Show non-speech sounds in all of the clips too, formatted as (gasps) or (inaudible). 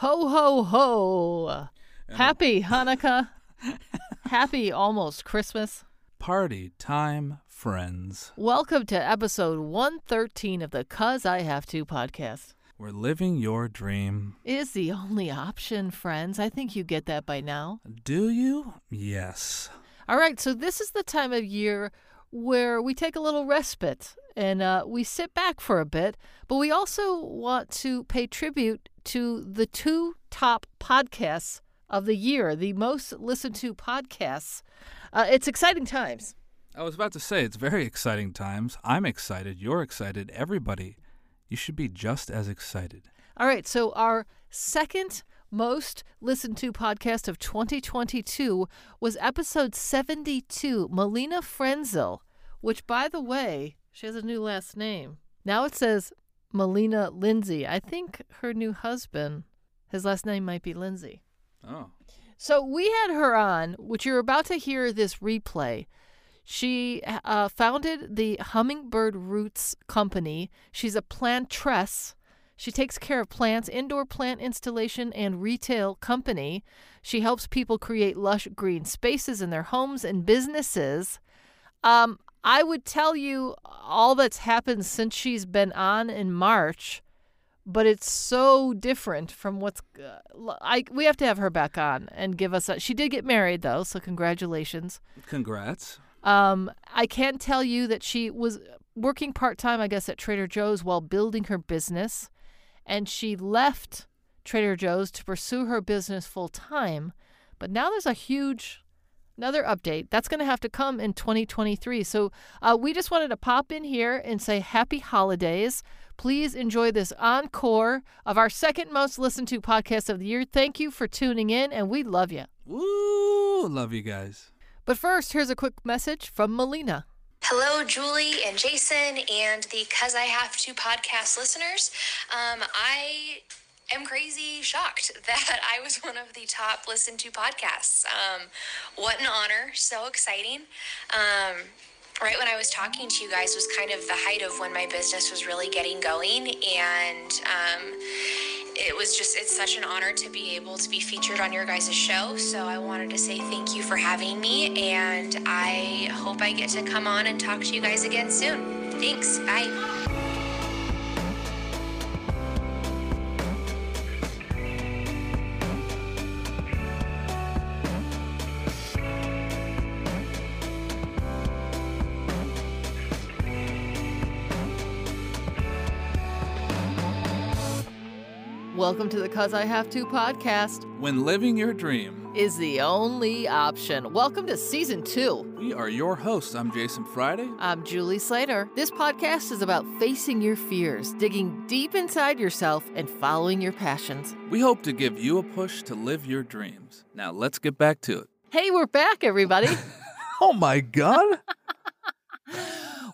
Ho, ho, ho. Happy Hanukkah. (laughs) Happy almost Christmas. Party time, friends. Welcome to episode 113 of the Cuz I Have to podcast. We're living your dream. Is the only option, friends. I think you get that by now. Do you? Yes. All right, so this is the time of year where we take a little respite and uh, we sit back for a bit, but we also want to pay tribute to the two top podcasts of the year, the most listened to podcasts. Uh, it's exciting times. I was about to say, it's very exciting times. I'm excited. You're excited. Everybody, you should be just as excited. All right, so our second most listened to podcast of 2022 was episode 72, Melina Frenzel, which, by the way, she has a new last name. Now it says Melina Lindsay. I think her new husband, his last name might be Lindsay. Oh. So we had her on, which you're about to hear this replay. She uh, founded the Hummingbird Roots Company. She's a plantress. She takes care of plants, indoor plant installation, and retail company. She helps people create lush green spaces in their homes and businesses. Um, I would tell you all that's happened since she's been on in March, but it's so different from what's. Uh, I we have to have her back on and give us. A, she did get married though, so congratulations. Congrats. Um, I can tell you that she was working part time, I guess, at Trader Joe's while building her business, and she left Trader Joe's to pursue her business full time. But now there's a huge another update. That's going to have to come in 2023. So uh, we just wanted to pop in here and say happy holidays. Please enjoy this encore of our second most listened to podcast of the year. Thank you for tuning in, and we love you. Woo! Love you guys. But first, here's a quick message from Melina. Hello, Julie and Jason, and the Cuz I Have to podcast listeners. Um, I am crazy shocked (laughs) that I was one of the top listened to podcasts. Um, what an honor! So exciting. Um, right when I was talking to you guys was kind of the height of when my business was really getting going, and um, it was just it's such an honor to be able to be featured on your guys' show. So I wanted to say thank you for having me, and I hope I get to come on and talk to you guys again soon. Thanks. Bye. Welcome to the Cuz I Have to podcast. When living your dream is the only option. Welcome to season two. We are your hosts. I'm Jason Friday. I'm Julie Slater. This podcast is about facing your fears, digging deep inside yourself, and following your passions. We hope to give you a push to live your dreams. Now let's get back to it. Hey, we're back, everybody. (laughs) oh my God.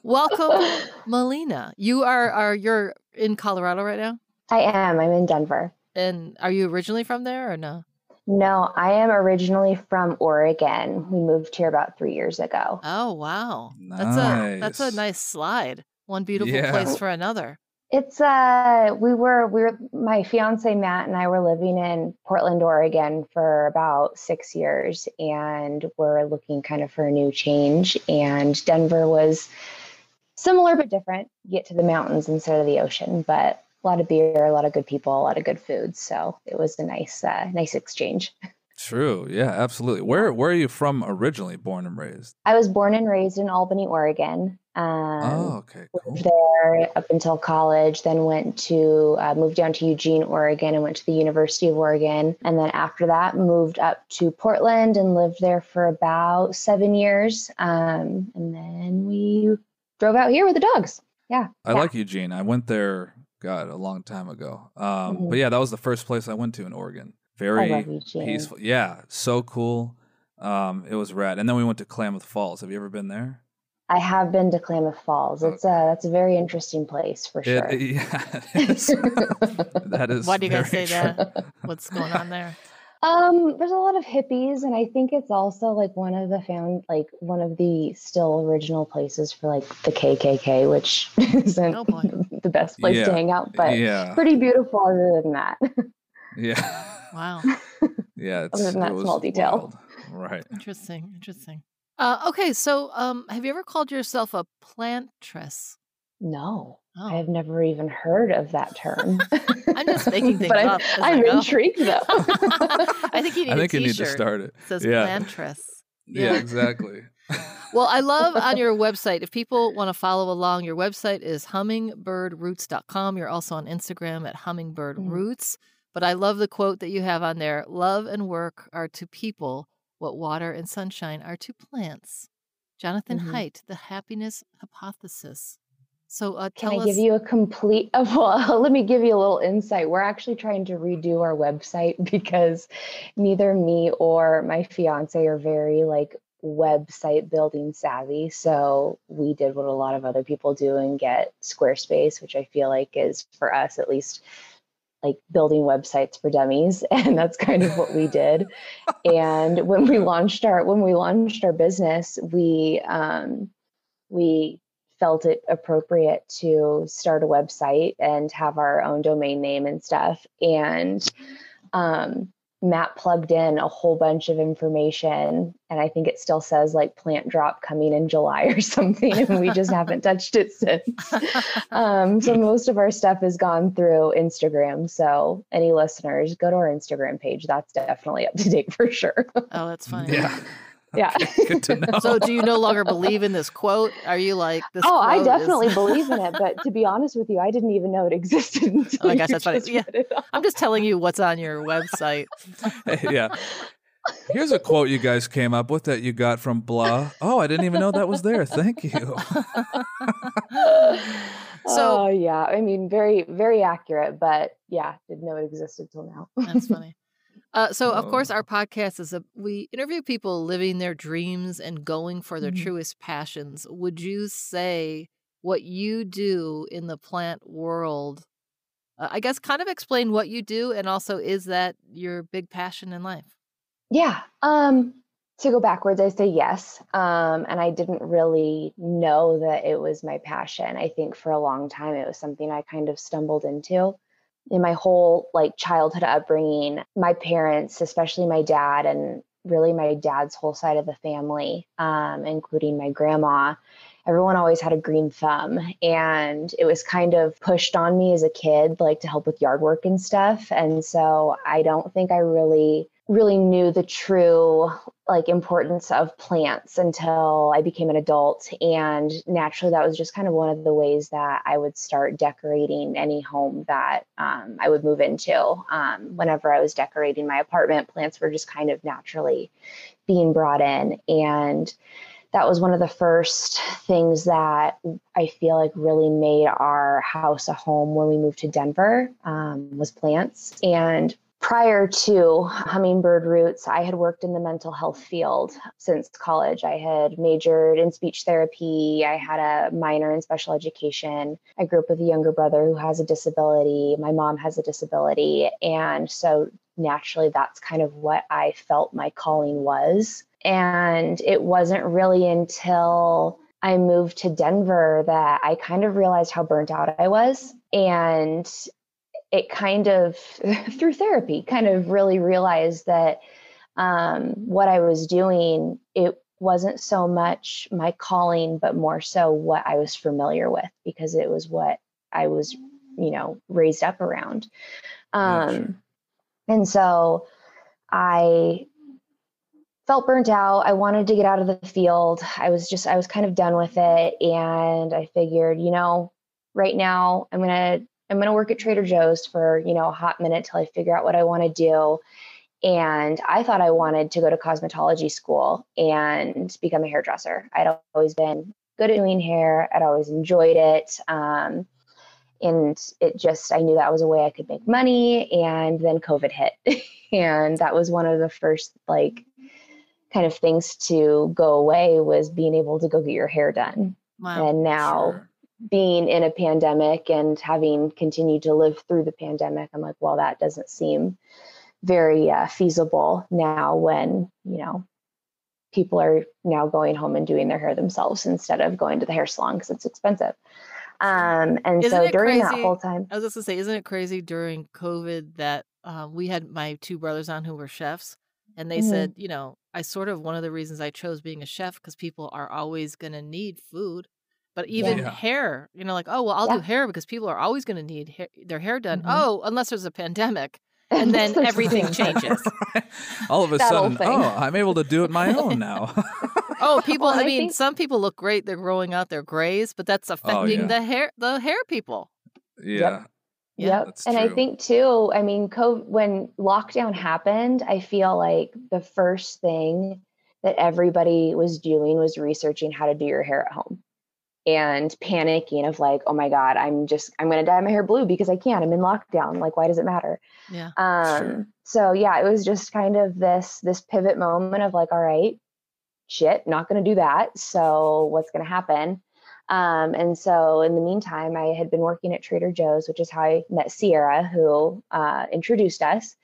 Welcome, Melina. You are are you're in Colorado right now? I am. I'm in Denver. And are you originally from there or no? No, I am originally from Oregon. We moved here about three years ago. Oh wow, nice. that's a that's a nice slide. One beautiful Yeah. place for another. It's uh, we were we were my fiance Matt and I were living in Portland, Oregon for about six years, and we're looking kind of for a new change. And Denver was similar but different. You get to the mountains instead of the ocean, but a lot of beer, a lot of good people, a lot of good food. So it was a nice uh, nice exchange. (laughs) True. Yeah, absolutely. Where where are you from originally, born and raised? I was born and raised in Albany, Oregon. Um, oh, okay. Cool. lived there up until college then went to uh, moved down to eugene oregon and went to the university of oregon and then after that moved up to portland and lived there for about seven years um, and then we drove out here with the dogs yeah I yeah. like Eugene. I went there, God, a long time ago. Um, Mhm. But yeah, that was the first place I went to in Oregon. Very peaceful. Yeah, so cool. Um, it was rad. And then we went to Klamath Falls. Have you ever been there? i have been to klamath falls it's a that's a very interesting place for sure It, (laughs) yeah, it is. (laughs) that is. Why do you guys say true. that? What's going on there? (laughs) Um, there's a lot of hippies, and I think it's also like one of the found like one of the still original places for like the KKK, which (laughs) isn't Oh, the best place Yeah, to hang out, but yeah. pretty beautiful other than that. Yeah. (laughs) Wow. (laughs) yeah. It's, Other than that small detail. wild. Right. Interesting. Interesting. Uh, okay, so um, have you ever called yourself a plantress? No, Oh. I've never even heard of that term. (laughs) I'm just making (laughs) things but I'm, up I I'm go. intrigued though. (laughs) I think you need I think a you need to start it. that says Yeah. plantress. Yeah, Yeah. exactly. Well, I love on your website, if people want to follow along, your website is hummingbirdroots.com. You're also on Instagram at hummingbirdroots. But I love the quote that you have on there Love and work are to people what water and sunshine are to plants. Jonathan Mhm. Haidt, The Happiness Hypothesis. So uh, Can I us. give you a complete? (laughs) Well, let me give you a little insight. We're actually trying to redo our website (laughs) because neither me or my fiance are very like website building savvy. So we did what a lot of other people do and get Squarespace, which I feel like is for us at least like building websites for dummies (laughs) and that's kind of what we did and when we launched our when we launched our business we um we felt it appropriate to start a website and have our own domain name and stuff and um Matt plugged in a whole bunch of information, and I think it still says like plant drop coming in July or something, and we just haven't (laughs) touched it since. Um, so most of our stuff has gone through Instagram. So any listeners, go to our Instagram page. That's definitely up to date for sure. oh, that's funny. Yeah. Yeah. Okay, good to know. (laughs) So, do you no longer believe in this quote? Are you like this? Oh, I quote is- definitely (laughs) believe in it, but to be honest with you, I didn't even know it existed oh, until Oh my gosh, that's funny. Yeah. it. I'm just telling you what's on your website. (laughs) yeah. Here's a quote you guys came up with that you got from blah. Oh, I didn't even know that was there. Thank you. So- oh yeah, I mean, very very accurate, but yeah, didn't know it existed till now. That's funny. Uh, so, of course, Oh. our podcast is a we interview people living their dreams and going for their Mhm. truest passions. Would you say what you do in the plant world? Uh, I guess kind of explain what you do, and also is that your big passion in life? Yeah. Um, to go backwards, I say yes. Um, and I didn't really know that it was my passion. I think for a long time it was something I kind of stumbled into. In my whole like childhood upbringing, my parents, especially my dad, and really my dad's whole side of the family, um, including my grandma, everyone always had a green thumb. And it was kind of pushed on me as a kid, like to help with yard work and stuff. And so I don't think I really really knew the true like importance of plants until I became an adult and naturally that was just kind of one of the ways that I would start decorating any home that um, I would move into. Um, whenever I was decorating my apartment plants were just kind of naturally being brought in and that was one of the first things that I feel like really made our house a home when we moved to Denver um, was plants and prior to Hummingbird Roots, I had worked in the mental health field since college. I had majored in speech therapy. I had a minor in special education. I grew up with a younger brother who has a disability. My mom has a disability. And so naturally, that's kind of what I felt my calling was. And it wasn't really until I moved to Denver that I kind of realized how burnt out I was. And it kind of (laughs) through therapy kind of really realized that um, what i was doing it wasn't so much my calling but more so what i was familiar with because it was what i was you know raised up around. Um, Gotcha. and so i felt burnt out. I wanted to get out of the field. I was just i was kind of done with it. And i figured you know right now i'm going to I'm going to work at Trader Joe's for, you know, a hot minute till I figure out what I want to do. And I thought I wanted to go to cosmetology school and become a hairdresser. I'd always been good at doing hair. I'd always enjoyed it. Um, and it just, I knew that was a way I could make money. And then COVID hit. (laughs) and that was one of the first, like, kind of things to go away was being able to go get your hair done. Wow. And now, Sure. Being in a pandemic and having continued to live through the pandemic, I'm like, well, that doesn't seem very uh, feasible now when, you know, people are now going home and doing their hair themselves instead of going to the hair salon because it's expensive. Um, and Isn't so during that whole time, I was just gonna say, isn't it crazy during COVID that uh, we had my two brothers on who were chefs, and they Mhm. said, you know, I sort of one of the reasons I chose being a chef because people are always going to need food. But even Yeah. hair, you know, like, oh, well, I'll do hair because people are always going to need hair, their hair done. Mhm. Oh, unless there's a pandemic. (laughs) And then everything something- (laughs) changes. All of a That sudden, oh, I'm able to do it my (laughs) own now. Oh, people, Well, I I mean, think- some people look great. They're growing out their grays, but that's affecting yeah. the hair, the hair people. yeah. Yeah, yep. that's and I think too, I mean, COVID, when lockdown happened, I feel like the first thing that everybody was doing was researching how to do your hair at home and panicking of like, oh my God, I'm just, I'm going to dye my hair blue because I can. I'm in lockdown. Like, why does it matter? Yeah. Um, Sure. so yeah, it was just kind of this, this pivot moment of like, all right, shit, not going to do that. So what's going to happen? Um, and so in the meantime, I had been working at Trader Joe's, which is how I met Sierra, who uh, introduced us.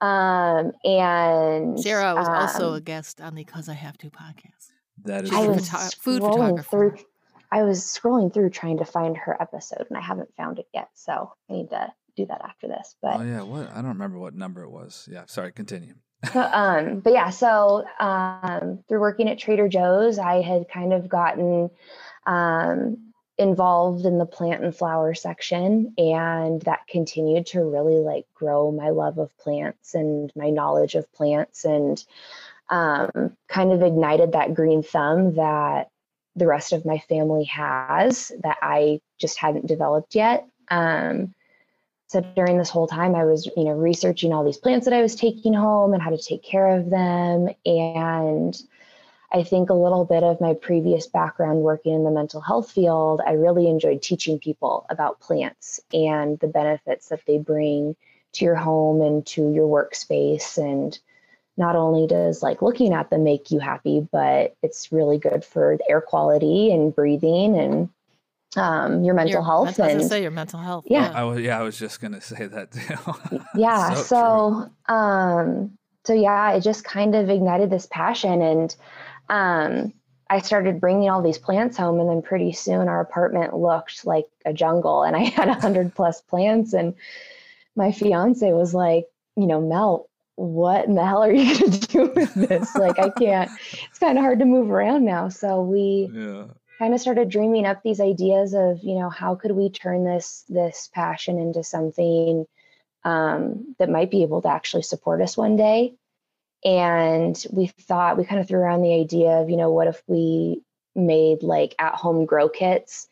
Um, and Sierra was also a um, guest on the Cuz I Have to podcast. That is She's I a was food scrolling photographer. through. I was scrolling through trying to find her episode, and I haven't found it yet. So I need to do that after this. But Oh yeah, what? I don't remember what number it was. Yeah, sorry. Continue. But, (laughs) um, but yeah, so um, through working at Trader Joe's, I had kind of gotten um, involved in the plant and flower section, and that continued to really like grow my love of plants and my knowledge of plants, and um, kind of ignited that green thumb that the rest of my family has that I just hadn't developed yet. Um, so during this whole time, I was, you know, researching all these plants that I was taking home and how to take care of them. And I think a little bit of my previous background working in the mental health field, I really enjoyed teaching people about plants and the benefits that they bring to your home and to your workspace. And not only does like looking at them make you happy, but it's really good for the air quality and breathing and um, your mental Your- health. I was going to and say your mental health. Yeah. I was yeah, I was just gonna say that too. (laughs) yeah So so, um so yeah it just kind of ignited this passion and um i started bringing all these plants home and then pretty soon our apartment looked like a jungle and i had a hundred plus plants and my fiance was like you know mel what in the hell are you (laughs) going to do with this like i can't (laughs) it's kind of hard to move around now so we yeah. kind of started dreaming up these ideas of you know how could we turn this this passion into something um, that might be able to actually support us one day and we thought we kind of threw around the idea of you know what if we made like at home grow kits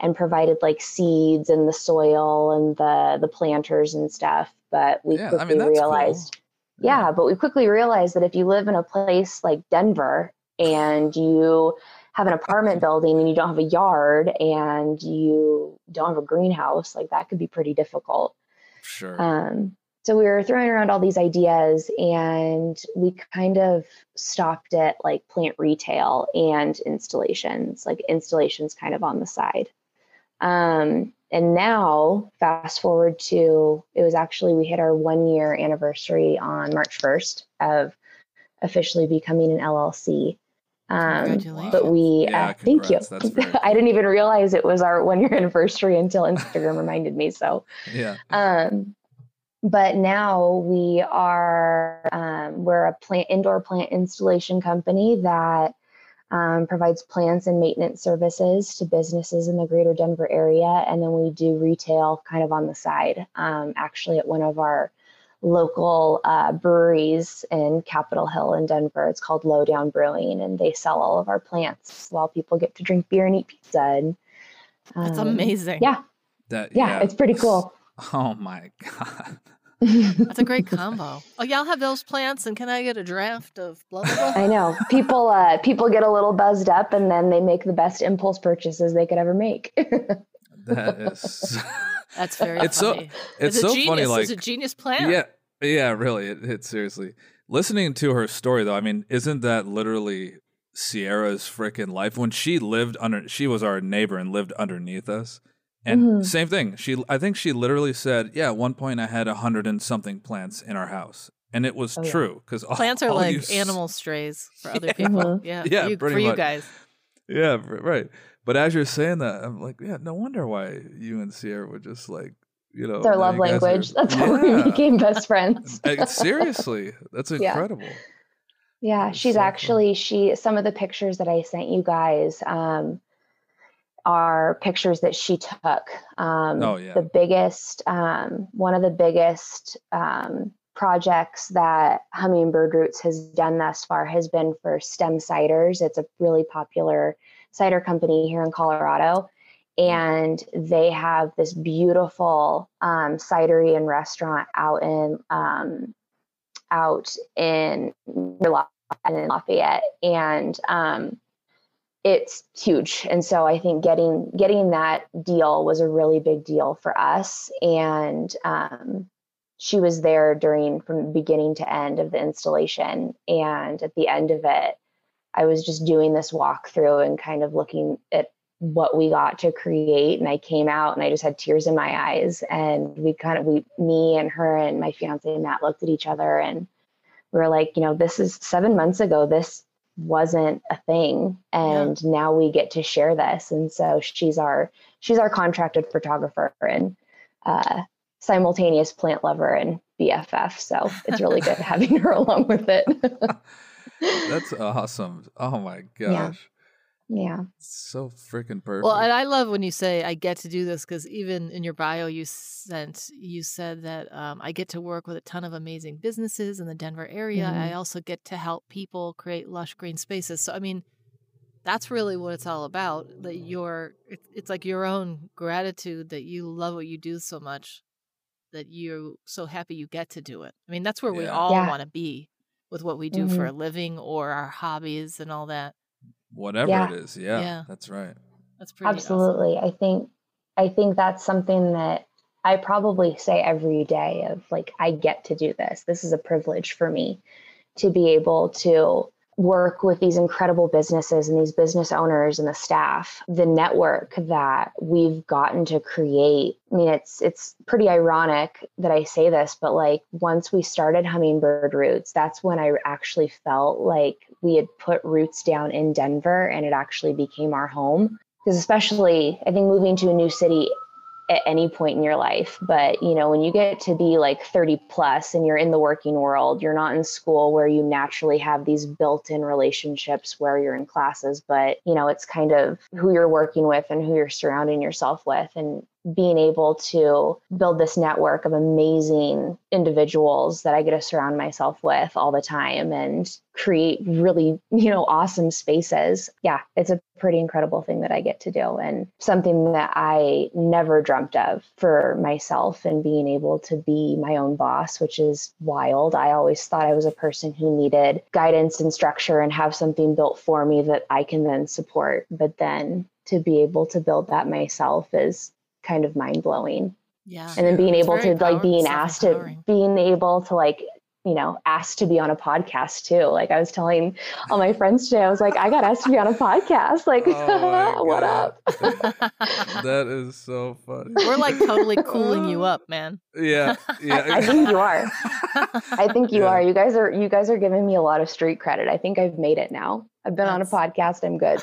and provided like seeds and the soil and the the planters and stuff but we Yeah, I quickly mean realized cool. Yeah, but we quickly realized that if you live in a place like Denver and you have an apartment building and you don't have a yard and you don't have a greenhouse, like that could be pretty difficult. Sure. Um, so we were throwing around all these ideas and we kind of stopped at like plant retail and installations, like installations kind of on the side. Um, and now, fast forward to it was actually, we hit our one year anniversary on March 1st of officially becoming an LLC. Um, but we, Yeah, uh, thank you. congrats. (laughs) I didn't even realize it was our one year anniversary until Instagram (laughs) reminded me. So, yeah. um, but now we are um, we're a plant indoor plant installation company that um, provides plants and maintenance services to businesses in the greater denver area. And then we do retail kind of on the side um, actually at one of our local uh, breweries in capitol hill in denver. It's called lowdown brewing and they sell all of our plants while people get to drink beer and eat pizza and That's um, amazing. yeah. That yeah. it's pretty cool. (laughs) Oh my god. That's a great (laughs) combo. Oh, yeah, I'll have those plants, and can I get a draft of blah, blah, blah? I know people. Uh, people get a little buzzed up, and then they make the best impulse purchases they could ever make. (laughs) That is (laughs) That's very It's so- funny. it's a so genius. funny like it's a genius plan. Yeah. Yeah, really. It, it seriously. Listening to her story though, I mean, isn't that literally Sierra's freaking life when she lived under she was our neighbor and lived underneath us. And Mhm. same thing. She I think she literally said, "Yeah, at one point I had a hundred and something plants in our house." And it was Oh, true cuz Plants are all like s- animal strays for other (laughs) Yeah. people. Mhm. Yeah, Yeah, for you, pretty for you guys. Yeah, right. But as you're saying that, I'm like, yeah, no wonder why you and Sierra would just like you know, It's our love you guys are- language. That's how we became best friends. (laughs) Seriously, that's incredible. Yeah, That's she's so cool. actually she some of the pictures that I sent you guys um are pictures that she took. Um Oh, yeah. the biggest um one of the biggest um projects that Hummingbird Roots has done thus far has been for STEM ciders. It's a really popular cider company here in Colorado. And they have this beautiful um, cidery and restaurant out in um, out in near La- in Lafayette, and um, it's huge. And so I think getting getting that deal was a really big deal for us. And um, she was there during from beginning to end of the installation, and at the end of it, I was just doing this walkthrough and kind of looking at what we got to create and i came out and i just had tears in my eyes and we kind of we me and her and my fiance matt looked at each other and we were like you know this is seven months ago this wasn't a thing. And now we get to share this. And so she's our she's our contracted photographer and uh, simultaneous plant lover and bff so it's really good (laughs) having her along with it. (laughs) (laughs) That's awesome. Oh my gosh. Yeah So freaking perfect. Well, and I love when you say I get to do this because even in your bio you sent you said that um, I get to work with a ton of amazing businesses in the Denver area. I also get to help people create lush green spaces. So I mean, that's really what it's all about. That you're it's, like your own gratitude that you love what you do so much that you're so happy you get to do it. I mean, that's where we all Yeah. want to be with what we do for a living or our hobbies and all that. Whatever Yeah. it is. Yeah, Yeah. That's right. That's pretty awesome. Absolutely. I think I think that's something that I probably say every day of like I get to do this. This is a privilege for me to be able to work with these incredible businesses and these business owners and the staff. The network that we've gotten to create. I mean it's it's pretty ironic that I say this, but like once we started Hummingbird Roots, that's when I actually felt like we had put roots down in Denver and it actually became our home because especially i think moving to a new city at any point in your life but you know when you get to be like 30 plus and you're in the working world you're not in school where you naturally have these built-in relationships where you're in classes but you know it's kind of who you're working with and who you're surrounding yourself with and being able to build this network of amazing individuals that I get to surround myself with all the time and create really, you know, awesome spaces. Yeah, it's a pretty incredible thing that I get to do and something that I never dreamt of for myself and being able to be my own boss, which is wild. I always thought I was a person who needed guidance and structure and have something built for me that I can then support. But then to be able to build that myself is kind of mind blowing Yeah. and then being It's able very to like being asked to being able to like you know asked to be on a podcast too like i was telling all my friends today i was like i got asked to be on a podcast like Oh (laughs) what up (laughs) That is so funny. We're like totally (laughs) cooling you up, man. Yeah. Yeah. I, I think you are i think you Yeah. are you guys are you guys are giving me a lot of street credit i think i've made it now i've been on a podcast i'm good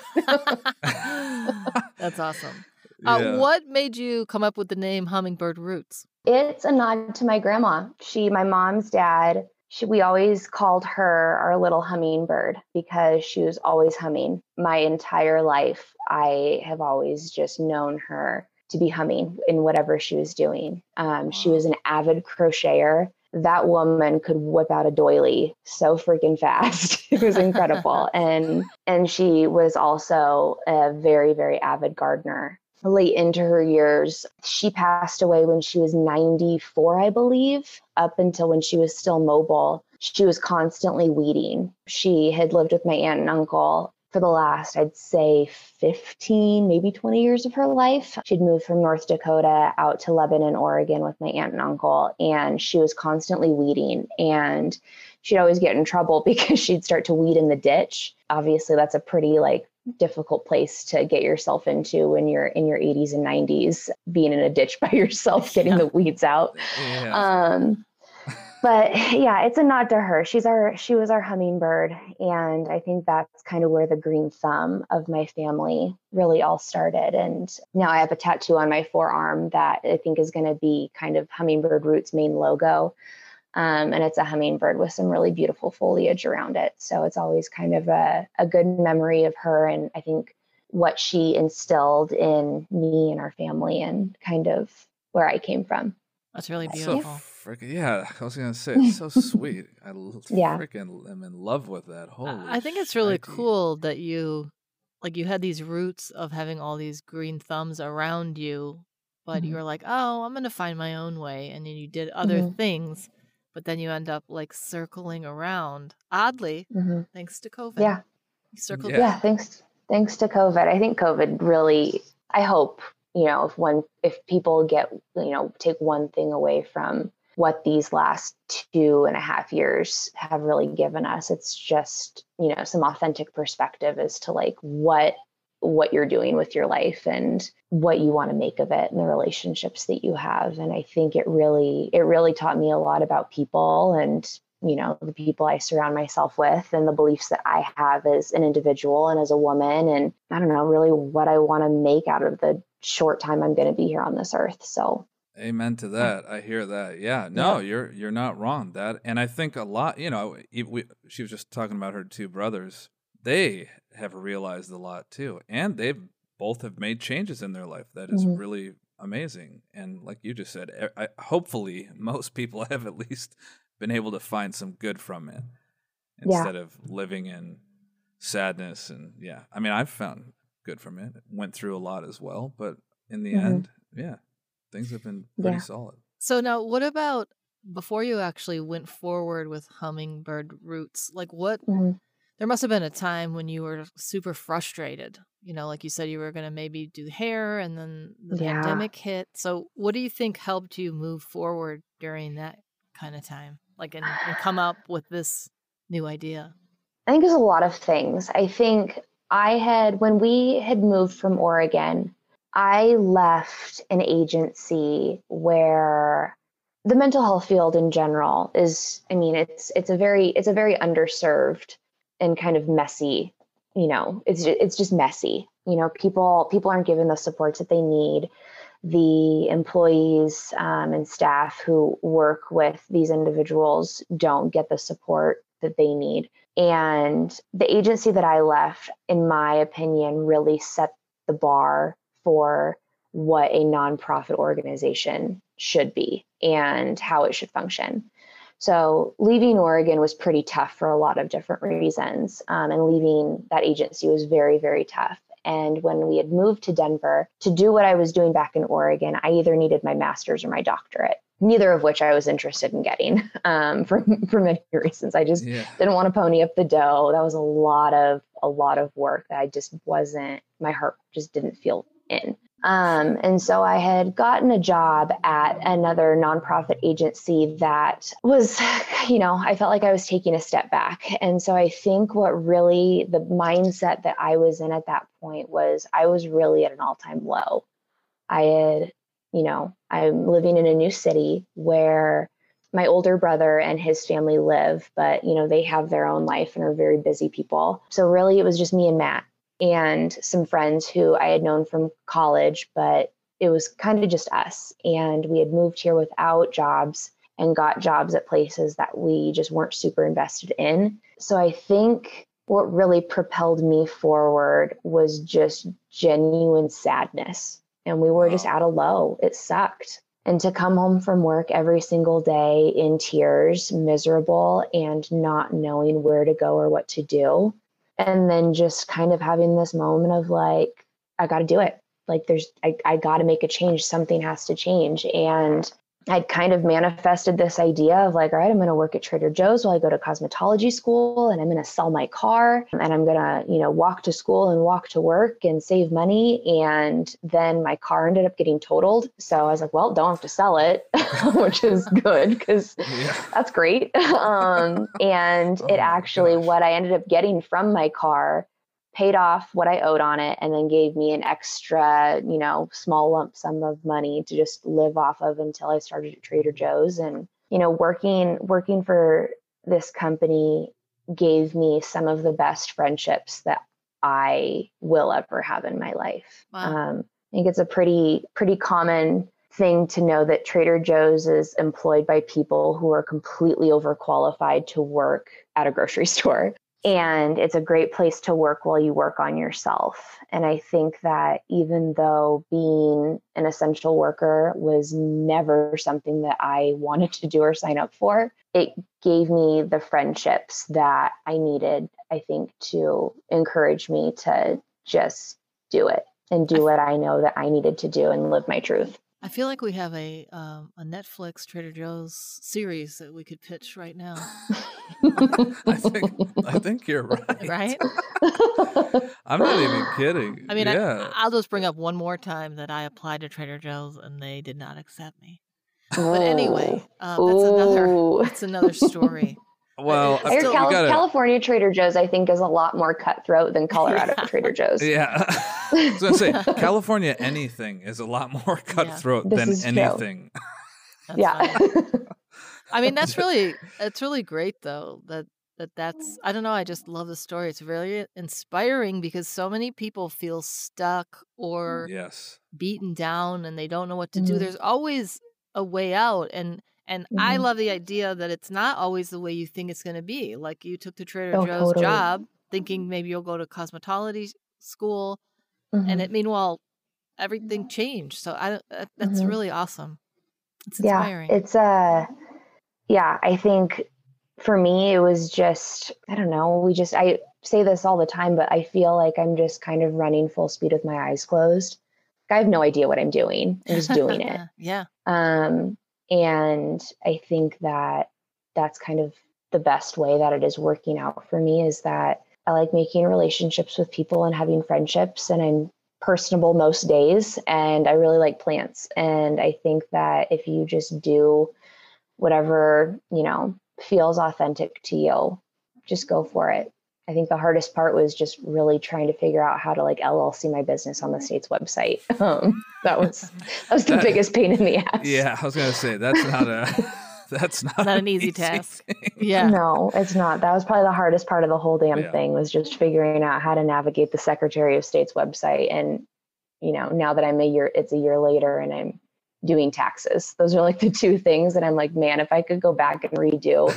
That's awesome. Uh, Yeah. What made you come up with the name Hummingbird Roots? It's a nod to my grandma. She, my mom's dad, she, we always called her our little hummingbird because she was always humming. My entire life, I have always just known her to be humming in whatever she was doing. Um, She was an avid crocheter. That woman could whip out a doily so freaking fast. (laughs) it was incredible. (laughs) and and she was also a very very avid gardener late into her years. She passed away when she was 94, I believe, up until when she was still mobile. She was constantly weeding. She had lived with my aunt and uncle for the last, I'd say, 15, maybe 20 years of her life. She'd moved from North Dakota out to Lebanon, Oregon with my aunt and uncle, and she was constantly weeding. And she'd always get in trouble (laughs) because she'd start to weed in the ditch. Obviously, that's a pretty like difficult place to get yourself into when you're in your 80s and 90s, being in a ditch (laughs) by yourself, getting Yeah. the weeds out. Yeah. Um, (laughs) but yeah, it's a nod to her. She's our she was our hummingbird, and I think that's kind of where the green thumb of my family really all started. And now I have a tattoo on my forearm that I think is going to be kind of Hummingbird Roots main logo. Um, and it's a hummingbird with some really beautiful foliage around it. So it's always kind of a, a good memory of her. And I think what she instilled in me and our family and kind of where I came from. That's really beautiful. So freaking yeah, I was gonna say it's so (laughs) sweet. I yeah. freaking am in love with that. Holy, I think it's really cool that you like you had these roots of having all these green thumbs around you, but mm-hmm. you were like, oh, I'm gonna find my own way, and then you did other mm-hmm. things, but then you end up like circling around. Oddly, mm-hmm. thanks to COVID. Yeah, you circled. Yeah. yeah, thanks thanks to COVID. I think COVID really. I hope you know if one if people get you know take one thing away from what these last two and a half years have really given us it's just you know some authentic perspective as to like what what you're doing with your life and what you want to make of it and the relationships that you have and i think it really it really taught me a lot about people and you know the people i surround myself with and the beliefs that i have as an individual and as a woman and i don't know really what i want to make out of the short time I'm going to be here on this earth. So Amen to that. I hear that. Yeah. No, yeah. you're you're not wrong. That and I think a lot. You know, we, she was just talking about her two brothers. They have realized a lot too, and they've both have made changes in their life that is mm-hmm. really amazing. And like you just said, I, hopefully (laughs) most people (laughs) have at least been able to find some good from it instead yeah. of living in sadness and yeah. I mean, I've found good from it. Went through a lot as well, but in the mm-hmm. end, yeah, things have been pretty yeah. solid. So now, what about before you actually went forward with Hummingbird Roots? Like, what? Mm-hmm. There must have been a time when you were super frustrated. You know, like you said, you were going to maybe do hair, and then the yeah. pandemic hit. So, what do you think helped you move forward during that kind of time? Like, and, and come up with this new idea? I think there's a lot of things. I think I had, when we had moved from Oregon, I left an agency where the mental health field in general is, I mean, it's it's a very it's a very underserved and kind of messy, you know, it's just, it's just messy. You know, people people aren't given the supports that they need. The employees um, and staff who work with these individuals don't get the support that they need. And the agency that I left, in my opinion, really set the bar for what a nonprofit organization should be and how it should function. So, leaving Oregon was pretty tough for a lot of different reasons. Um, and leaving that agency was very, very tough. And when we had moved to Denver to do what I was doing back in Oregon, I either needed my master's or my doctorate neither of which I was interested in getting (laughs) um, for (laughs) for many reasons. I just yeah. didn't want to pony up the dough. That was a lot of a lot of work that I just wasn't. My heart just didn't feel in. Um, and so I had gotten a job at another nonprofit agency that was, (laughs) you know, I felt like I was taking a step back. And so I think what really the mindset that I was in at that point was I was really at an all time low. I had you know, I'm living in a new city where my older brother and his family live, but you know, they have their own life and are very busy people. So really it was just me and Matt and some friends who I had known from college, but it was kind of just us. And we had moved here without jobs and got jobs at places that we just weren't super invested in. So I think what really propelled me forward was just genuine sadness and we were just at a low. It sucked. And to come home from work every single day in tears, miserable, and not knowing where to go or what to do. And then just kind of having this moment of like, I got to do it. Like, there's, I, I got to make a change. Something has to change. And I'd kind of manifested this idea of like, all right, I'm going to work at Trader Joe's while I go to cosmetology school and I'm going to sell my car and I'm going to, you know, walk to school and walk to work and save money. And then my car ended up getting totaled. So I was like, well, don't have to sell it, (laughs) which is good because yeah. that's great. (laughs) Um, and oh it actually, gosh. what I ended up getting from my car paid off what I owed on it and then gave me an extra, you know, small lump sum of money to just live off of until I started at Trader Joe's. And you know, working working for this company gave me some of the best friendships that I will ever have in my life. Wow. Um, I think it's a pretty pretty common thing to know that Trader Joe's is employed by people who are completely overqualified to work at a grocery (laughs) store. And it's a great place to work while you work on yourself. And I think that even though being an essential worker was never something that I (laughs) wanted to do or sign up for, it gave me the friendships that I needed, I think, to encourage me to just do it and do what I know that I needed to do and live my truth. I feel like we have a um, a Netflix Trader Joe's series that we could pitch right now. (laughs) I think I (laughs) think you're right. Right? (laughs) I'm not even kidding. I mean, yeah. I, I'll just bring up one more time that I applied to Trader Joe's and they did not accept me. But anyway, uh, that's another that's another story. well, I Your feel- we gotta- California Trader Joe's, I think, is a lot more cutthroat than Colorado Yeah. Trader Joe's. Yeah. I was gonna say (laughs) California anything is a lot more (laughs) cutthroat This than anything. (laughs) Yeah. I mean, that's really it's really great though that that that's I don't know. I just love the story. It's very inspiring because so many people feel stuck or Yes. beaten down and they don't know what to do. Mhm. There's always a way out and and I Mhm. love the idea that it's not always the way you think it's going to be. Like you took the Trader Oh, Joe's totally. job thinking maybe you'll go to cosmetology school Mhm. and it meanwhile everything changed. So I that's Mhm. really awesome. It's yeah inspiring. it's uh yeah i think for me it was just i don't know we just i say this all the time but i feel like i'm just kind of running full speed with my eyes closed i have no idea what i'm doing i'm just doing it (laughs) yeah. um and i think that that's kind of the best way that it is working out for me is that i like making relationships with people and having friendships and i'm personable most days and i really like plants. And i think that if you just do whatever you know feels authentic to you just go for it. I think the hardest part was just really trying to figure out how to like llc my business on the state's website. (laughs) Um, that was that was the That- biggest pain in the (laughs) ass. Yeah, I was gonna say that's not a (laughs) (laughs) that's not, Not an easy task. (laughs) thing. Yeah. No, it's not. That was probably the hardest part of the whole damn Yeah. thing was just figuring out how to navigate the Secretary of State's website. And, you know, now that I'm a year, it's a year later and I'm doing taxes. Those are like the two (laughs) things that I'm like, man, if I could go back and redo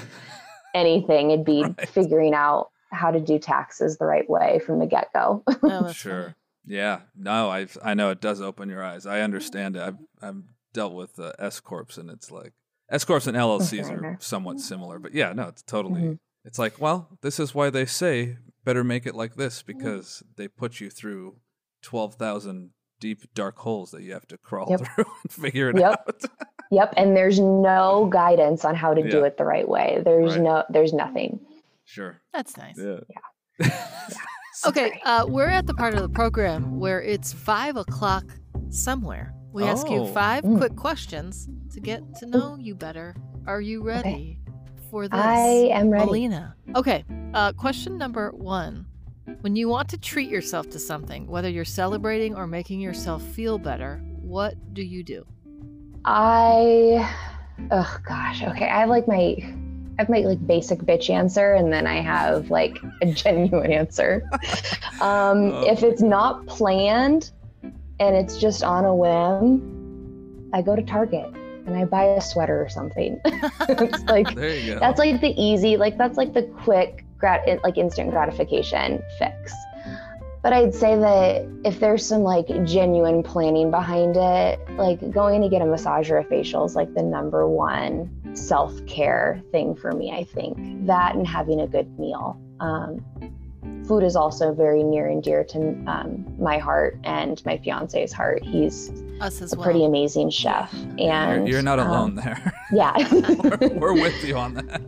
anything, it'd be Right. figuring out how to do taxes the right way from the get go. Oh, Sure. funny. Yeah. No, I I know it does open your eyes. I understand it. I've I've dealt with uh, S corps and it's like S corps and LLCs are somewhat similar, but yeah, no, it's totally. Mhm. It's like, well, this is why they say better make it like this Mm-hmm. because they put you through twelve thousand deep dark holes that you have to crawl Yep. through (laughs) and figure it Yep. out. (laughs) yep. And there's no guidance on how to do it the right way. There's Right. no, there's nothing. sure. That's nice. (laughs) Yeah. Okay, uh, we're at the part of the program where it's five o'clock somewhere. We ask you Oh. five Mm. quick questions to get to know you better. Are you ready for this? I am ready. Melina. Okay, uh, question number one. When you want to treat yourself to something, whether you're celebrating or making yourself feel better, what do you do? I, oh gosh, okay. I have like my, I have my like basic bitch answer, and then I have like a (laughs) genuine answer. (laughs) Um, Oh if it's not planned and it's just on a whim, I go to Target and I buy a sweater or something. (laughs) it's like There you go. that's like the easy, like that's like the quick grat, like instant gratification fix. But I'd say that if there's some like genuine planning behind it, like going to get a massage or a facial is like the number one self care thing for me. I think that and having a good meal. Um, food is also very near and dear to um, my heart and my fiance's heart. He's Us as a well. pretty amazing chef, You're- and you're, not um, alone there. (laughs) yeah. (laughs) we're, we're with you on that.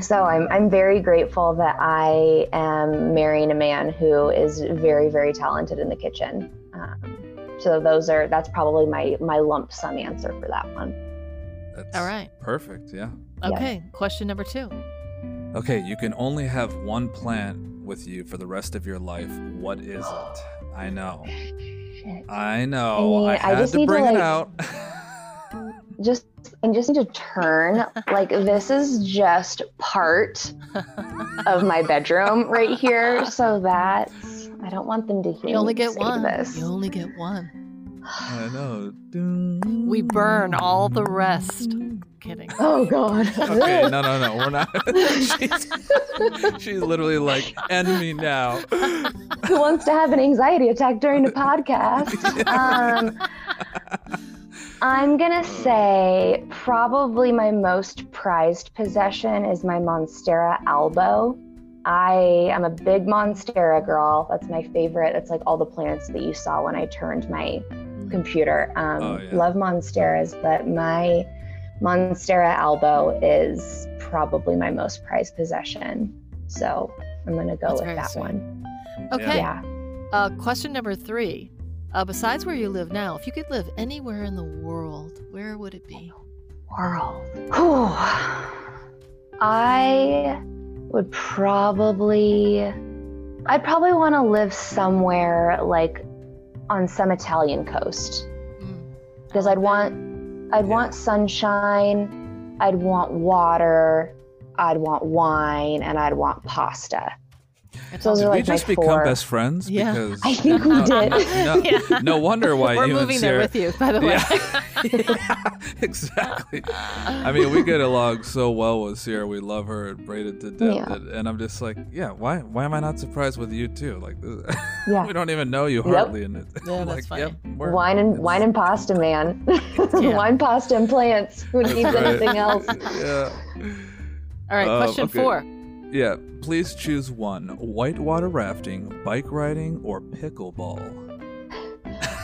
So I'm I'm very grateful that I am marrying a man who is very very talented in the kitchen. Um, so those are that's probably my my lump sum answer for that one. That's All right. Perfect. Yeah. Okay, question number two. Okay, you can only have one plant with you for the rest of your life. What is it? I know. Shit. I know. I I, mean, I had just to need to, bring it out. (laughs) just and just need to turn. Like this is just part of my bedroom right here, so that I don't want them to hear. You only get one. This. You only get one. I know. (sighs) We burn all the rest. Kidding. (laughs) Oh God. Okay, no, no, no, we're not. (laughs) she's, she's literally like, end me now. Who wants to have an anxiety attack during the podcast? (laughs) Um, I'm gonna say probably my most prized possession is my Monstera Albo. I am a big Monstera girl. That's my favorite. It's like all the plants that you saw when I turned my computer. Um, Oh, yeah. Love Monsteras, but my Monstera Albo is probably my most prized possession. So I'm gonna go That's with that sweet. one. Okay. Yeah. Uh, question number three. Uh, besides where you live now, if you could live anywhere in the world, where would it be? world. Whew. I would probably, I'd probably want to live somewhere like on some Italian coast Mm. because I I'd like want, I'd Yeah. want sunshine, I'd want water, I'd want wine, and I'd want pasta. That. those Did are we like my just become four. best friends? Yeah. Because I think we did. No, (laughs) Yeah. no wonder why We're you moving and there with you, by the way. (laughs) (laughs) Yeah. exactly. I mean, we get along so well with Sierra. We love her and braided to death. Yeah. And, and I'm just like, yeah, why why am I not surprised with you too? Like, Yeah. we don't even know you Yep. hardly. And it, Yeah, I'm that's like, yep, we're- Wine and wine and pasta, man. Yeah. wine, pasta, and plants. Who that's needs right. anything else? yeah. All right, Um, question okay. four. Yeah. Please choose one: whitewater rafting, bike riding, or pickleball.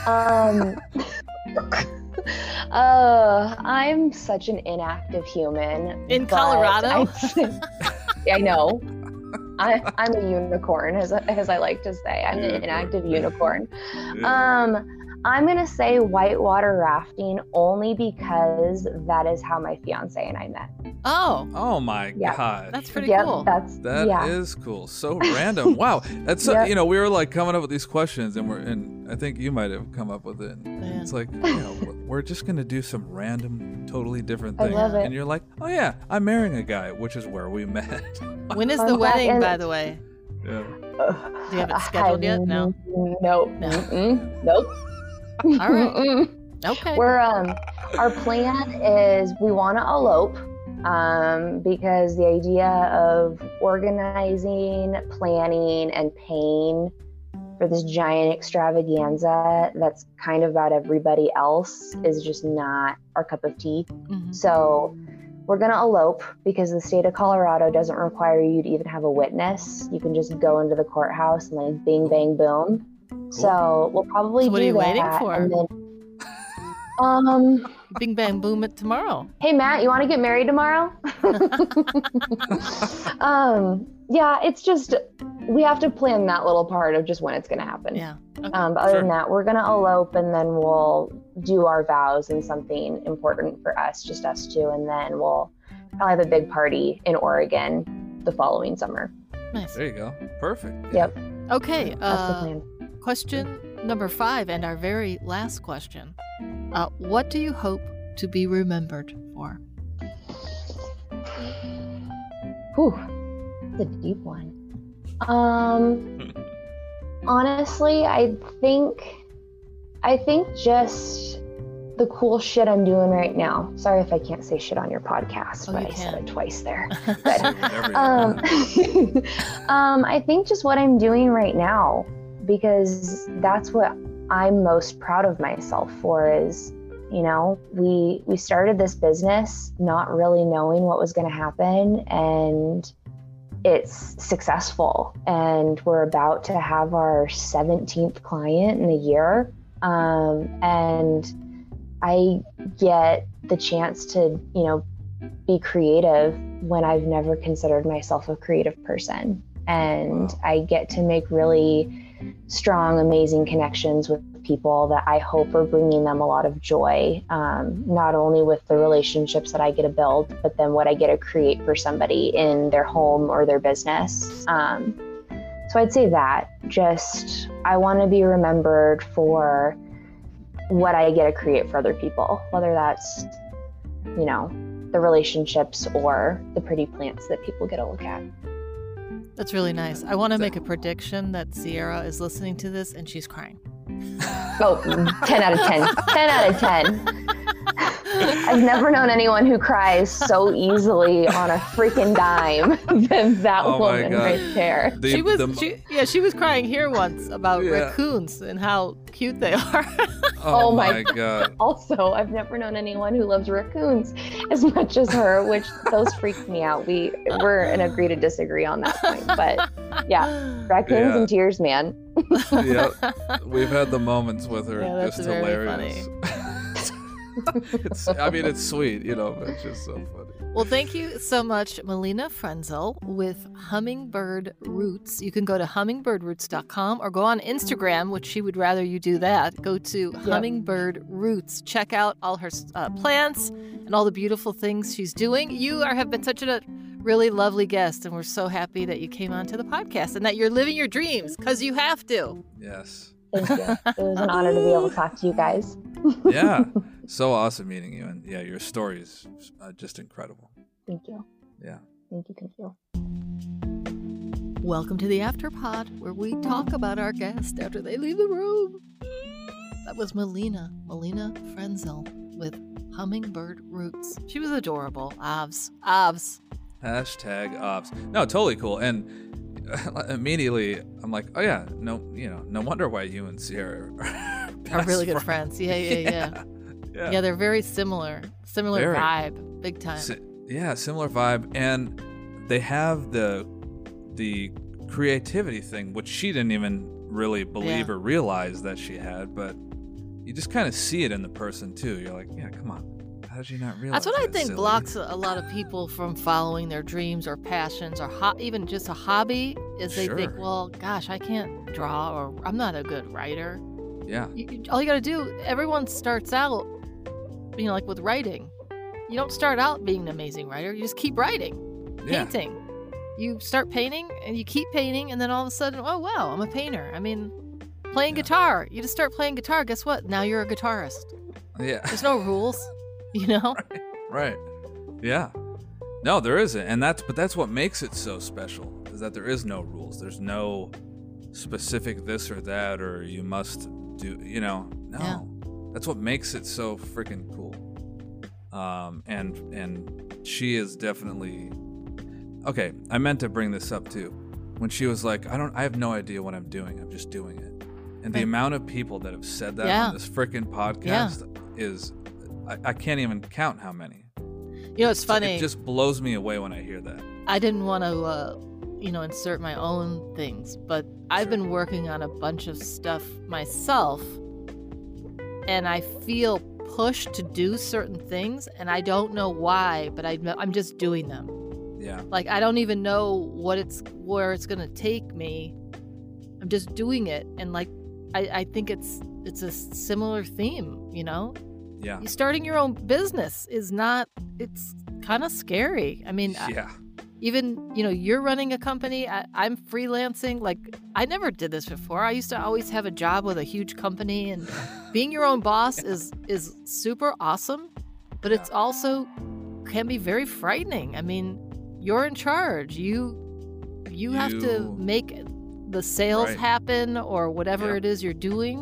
Um, (laughs) uh, I'm such an inactive human. In Colorado? I, I know. I, I'm a unicorn, as, as I like to say. I'm an Unicorn. inactive unicorn. Yeah. Um, I'm gonna say whitewater rafting only because that is how my fiance and I met. Oh, oh my yeah. god. that's pretty yep, cool. that's That is yeah. cool. So random. Wow. That's so, Yep. you know we were like coming up with these questions and we're and I think you might have come up with it. And It's like you know we're just gonna do some random, totally different I love it. And you're like, oh yeah, I'm marrying a guy, which is where we (laughs) met. when is Fun the wedding, and- by the way? yeah. Do you have it (sighs) scheduled yet? No. Nope. No. Mm-mm. Nope. All right. (laughs) Okay. We're um our plan is we want to elope um because the idea of organizing, planning and paying for this giant extravaganza that's kind of about everybody else is just not our cup of tea. Mhm. So we're going to elope because the state of Colorado doesn't require you to even have a witness. You can just go into the courthouse and like bing bang boom. So we'll probably So what do are you that. waiting for? And then, (laughs) um, Bing bang boom it tomorrow. hey Matt, you want to get married tomorrow? (laughs) (laughs) um, yeah, it's just we have to plan that little part of just when it's going to happen. Yeah. Okay. Um, but other Sure. than that, we're gonna elope and then we'll do our vows and something important for us, just us two, and then we'll probably have a big party in Oregon the following summer. nice. There you go. Perfect. Yep, Okay. that's the Uh, plan. Question number five, and our very last question. Uh, what do you hope to be remembered for? Whew, that's a deep one. Um, honestly, I think, I think just the cool shit I'm doing right now. Sorry if I can't say shit on your podcast, Oh, but you I said it twice there. (laughs) But um, (laughs) um, I think just what I'm doing right now, because that's what I'm most proud of myself for is, you know, we we started this business not really knowing what was going to happen, and it's successful, and we're about to have our 17th client in a year, um, and I get the chance to, you know, be creative when I've never considered myself a creative person. And I get to make really strong, amazing connections with people that I hope are bringing them a lot of joy, um, not only with the relationships that I get to build, but then what I get to create for somebody in their home or their business. Um, so I'd say that just, I want to be remembered for what I get to create for other people, whether that's you know, the relationships or the pretty plants that people get to look at. That's really nice. I want to make a prediction that Sierra is listening to this and she's crying. Oh, 10 out of 10. 10 out of 10. I've never known anyone who cries so easily on a freaking dime than that Oh woman God. right there. The- she was, the- she, yeah, she was crying here once about Yeah. raccoons and how cute they are. oh, Oh my my god. (laughs) Also, I've never known anyone who loves raccoons as much as her, which those freak me out. We we're an agree to disagree on that point, but yeah, (gasps) raccoons Yeah. and tears, man. (laughs) yeah, (laughs) we've had the moments with her. Yeah, that's just very hilarious. (laughs) it's, I mean, it's sweet, you know, but it's just so funny. Well, thank you so much, Melina Frenzel with Hummingbird Roots. You can go to hummingbirdroots.com or go on Instagram, which she would rather you do that. Go to Hummingbird Roots. Check out all her uh, plants and all the beautiful things she's doing. You are, have been such a really lovely guest, and we're so happy that you came onto the podcast and that you're living your dreams because you have to. Yes. Thank you. (laughs) It was an honor to be able to talk to you guys. Yeah. (laughs) so awesome meeting you, and yeah, your story is uh, just incredible. Thank you. Yeah. Thank you. Thank you. Welcome to the Afterpod, where we talk about our guest after they leave the room. That was Melina, Melina Frenzel with Hummingbird Roots. She was adorable. Avs. Avs. Hashtag ops. No, totally cool. And (laughs) immediately, I'm like, oh yeah, no, you know, no wonder why you and Sierra are, (laughs) Are really good friends. friends. Yeah, yeah, (laughs) yeah. Yeah. yeah. Yeah. they're very similar. Similar Very. vibe. Big time. Si- yeah, similar vibe, and they have the the creativity thing, which she didn't even really believe Yeah. or realize that she had, but you just kind of see it in the person too. You're like, yeah, come on, how did you not realize? That's what I think silly? blocks a lot of people from following their dreams or passions or ho- even just a hobby is they think, well, gosh, I can't draw or I'm not a good writer. Yeah, you, all you got to do everyone starts out you know like with writing you don't start out being an amazing writer you just keep writing yeah, painting you start painting and you keep painting and then all of a sudden oh wow i'm a painter i mean playing Yeah. guitar you just start playing guitar guess what now you're a guitarist yeah. there's no rules (laughs) (laughs) you know right. Yeah. No, there isn't, and that's but that's what makes it so special is that there is no rules. There's no specific this or that, or you must do. You know, no. Yeah. That's what makes it so freaking cool. Um, and and she is definitely okay. I meant to bring this up too. When she was like, I don't, I have no idea what I'm doing. I'm just doing it. And the amount of people that have said that Yeah. on this freaking podcast is, I, I can't even count how many. you know it's funny It just blows me away when I hear that. I didn't want to, uh, you know, insert my own things, but I've been working on a bunch of stuff myself, and I feel pushed to do certain things, and I don't know why, but I, I'm just doing them. Yeah. Like I don't even know what it's where it's gonna take me. I'm just doing it, and like I, I think it's it's a similar theme, you know. Yeah. Starting your own business is not. It's kind of scary. I mean, I- even you know you're running a company I, i'm freelancing like i never did this before i used to always have a job with a huge company and (laughs) being your own boss is is super awesome but it's also can be very frightening i mean you're in charge you you, have to make the sales Right. happen or whatever Yeah. it is you're doing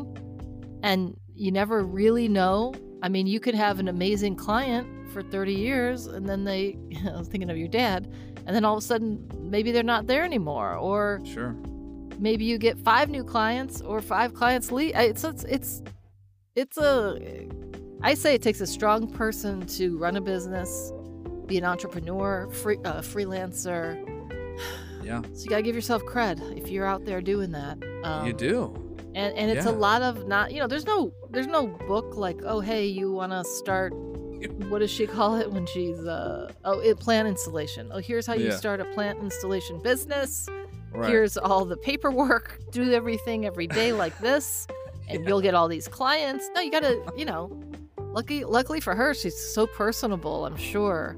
and you never really know i mean you could have an amazing client for 30 years and then they (laughs) i was thinking of your dad and then all of a sudden maybe they're not there anymore or Sure. maybe you get five new clients or five clients leave it's it's it's it's a i say it takes a strong person to run a business be an entrepreneur free, uh, freelancer (sighs) Yeah. so you gotta give yourself cred if you're out there doing that um, you do. And and it's a lot of not you know there's no there's no book like oh hey you want to start what does she call it when she's uh oh it, plant installation oh here's how you Yeah. start a plant installation business Right. here's all the paperwork do everything every day like this (laughs) and Yeah. you'll get all these clients no you gotta you know lucky luckily for her she's so personable i'm sure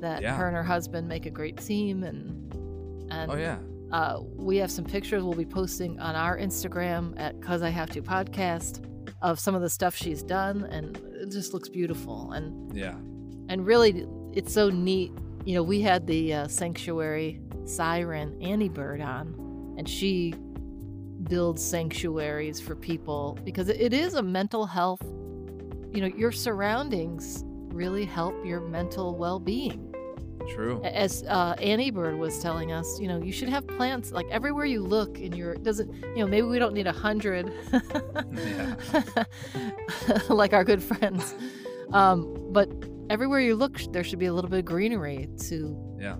that Yeah. her and her husband make a great team and and oh yeah. Uh, we have some pictures we'll be posting on our Instagram at Cuz I Have to Podcast of some of the stuff she's done, and it just looks beautiful. And Yeah. And really, it's so neat. You know, we had the uh, sanctuary siren Annie Bird on, and she builds sanctuaries for people because it is a mental health. You know, your surroundings really help your mental well being. True. As uh, Annie Bird was telling us, you know, you should have plants like everywhere you look in your doesn't you know maybe we don't need a hundred (laughs) like our good friends, um, but everywhere you look there should be a little bit of greenery to Yeah.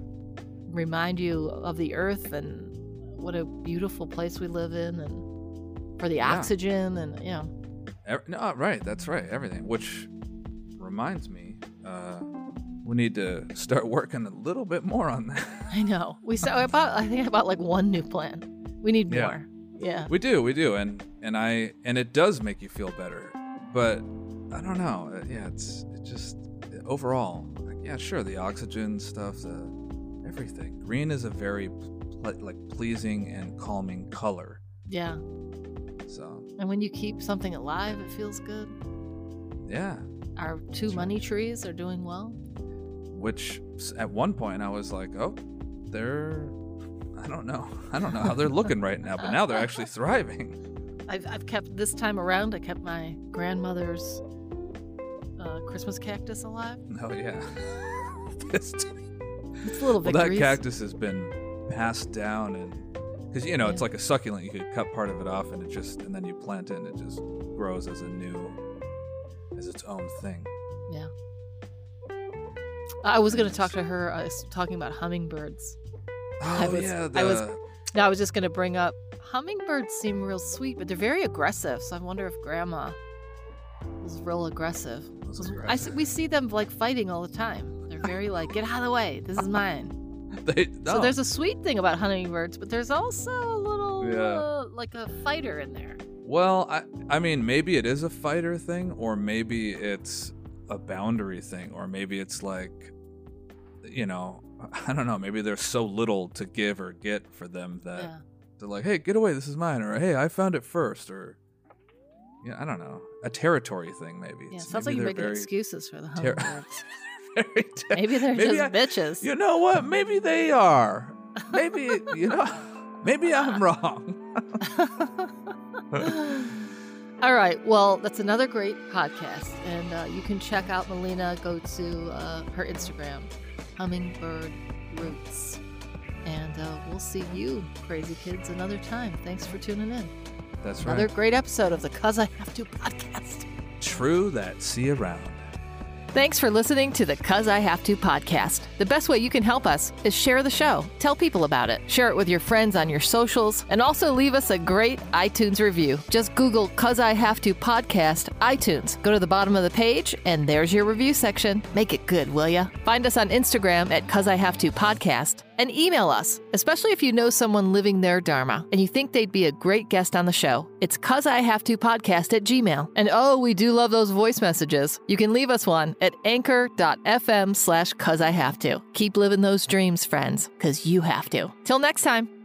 remind you of the earth and what a beautiful place we live in and for the Yeah. oxygen and you know no, right. That's right. Everything. Which reminds me, uh, we need to start working a little bit more on that. (laughs) I know we saw I bought I think I bought like one new plant. We need Yeah. more. Yeah. we do, we do, and and I and it does make you feel better. But I don't know. uh, Yeah, it's it just overall. Like, yeah, sure, the oxygen stuff, the everything. Green is a very ple- like pleasing and calming color. Yeah. So And when you keep something alive, it feels good. yeah, Our two money trees are doing well. Which at one point I was like, oh, they're. I don't know. (laughs) I don't know how they're looking right now, but now they're actually (laughs) thriving. I've, I've kept this time around. I kept my grandmother's uh, Christmas cactus alive. Oh yeah. (laughs) This- It's a little well, that cactus has been passed down, and because you know it's like a succulent, you could cut part of it off, and it just and then you plant it, and it just grows as a new, as its own thing. Yeah. I was going to talk to her. I was talking about hummingbirds. I Oh was- yeah, I was- the- Now I was just going to bring up hummingbirds seem real sweet, but they're very aggressive. So I wonder if Grandma was real aggressive. was I aggressive. see, we see them like fighting all the time. They're very like, get out of the way. This is mine. (laughs) they, So there's a sweet thing about hummingbirds, but there's also a little Yeah. uh, like a fighter in there. Well, I I mean maybe it is a fighter thing, or maybe it's a boundary thing, or maybe it's like, you know, (laughs) I don't know. Maybe there's so little to give or get for them that Yeah. they're like, "Hey, get away! This is mine," or "Hey, I found it first, or yeah, I don't know, a territory thing maybe. Yeah, It's- sounds maybe like you're making excuses for the ter- (laughs) ter- Maybe they're maybe just I- bitches. You know what? (laughs) Maybe they are. Maybe you know. Maybe I'm wrong. All right. Well, that's another great podcast. And uh, you can check out Melina. Go to uh, her Instagram, Hummingbird Roots. And uh, we'll see you, crazy kids, another time. Thanks for tuning in. That's right. Another great episode of the Cuz I Have to podcast. True that. See you around. Thanks for listening to the Cuz I Have to podcast. The best way you can help us is share the show. Tell people about it. Share it with your friends on your socials and also leave us a great iTunes review. Just Google Cuz I Have to podcast iTunes. Go to the bottom of the page and there's your review section. Make it good, will ya? Find us on Instagram at Cuz I Have to podcast and email us, especially if you know someone living their Dharma and you think they'd be a great guest on the show. It's cuz I have to podcast at Gmail. And oh, we do love those voice messages. You can leave us one at anchor.fm slash cuz I have to. Keep living those dreams, friends, because you have to. Till next time.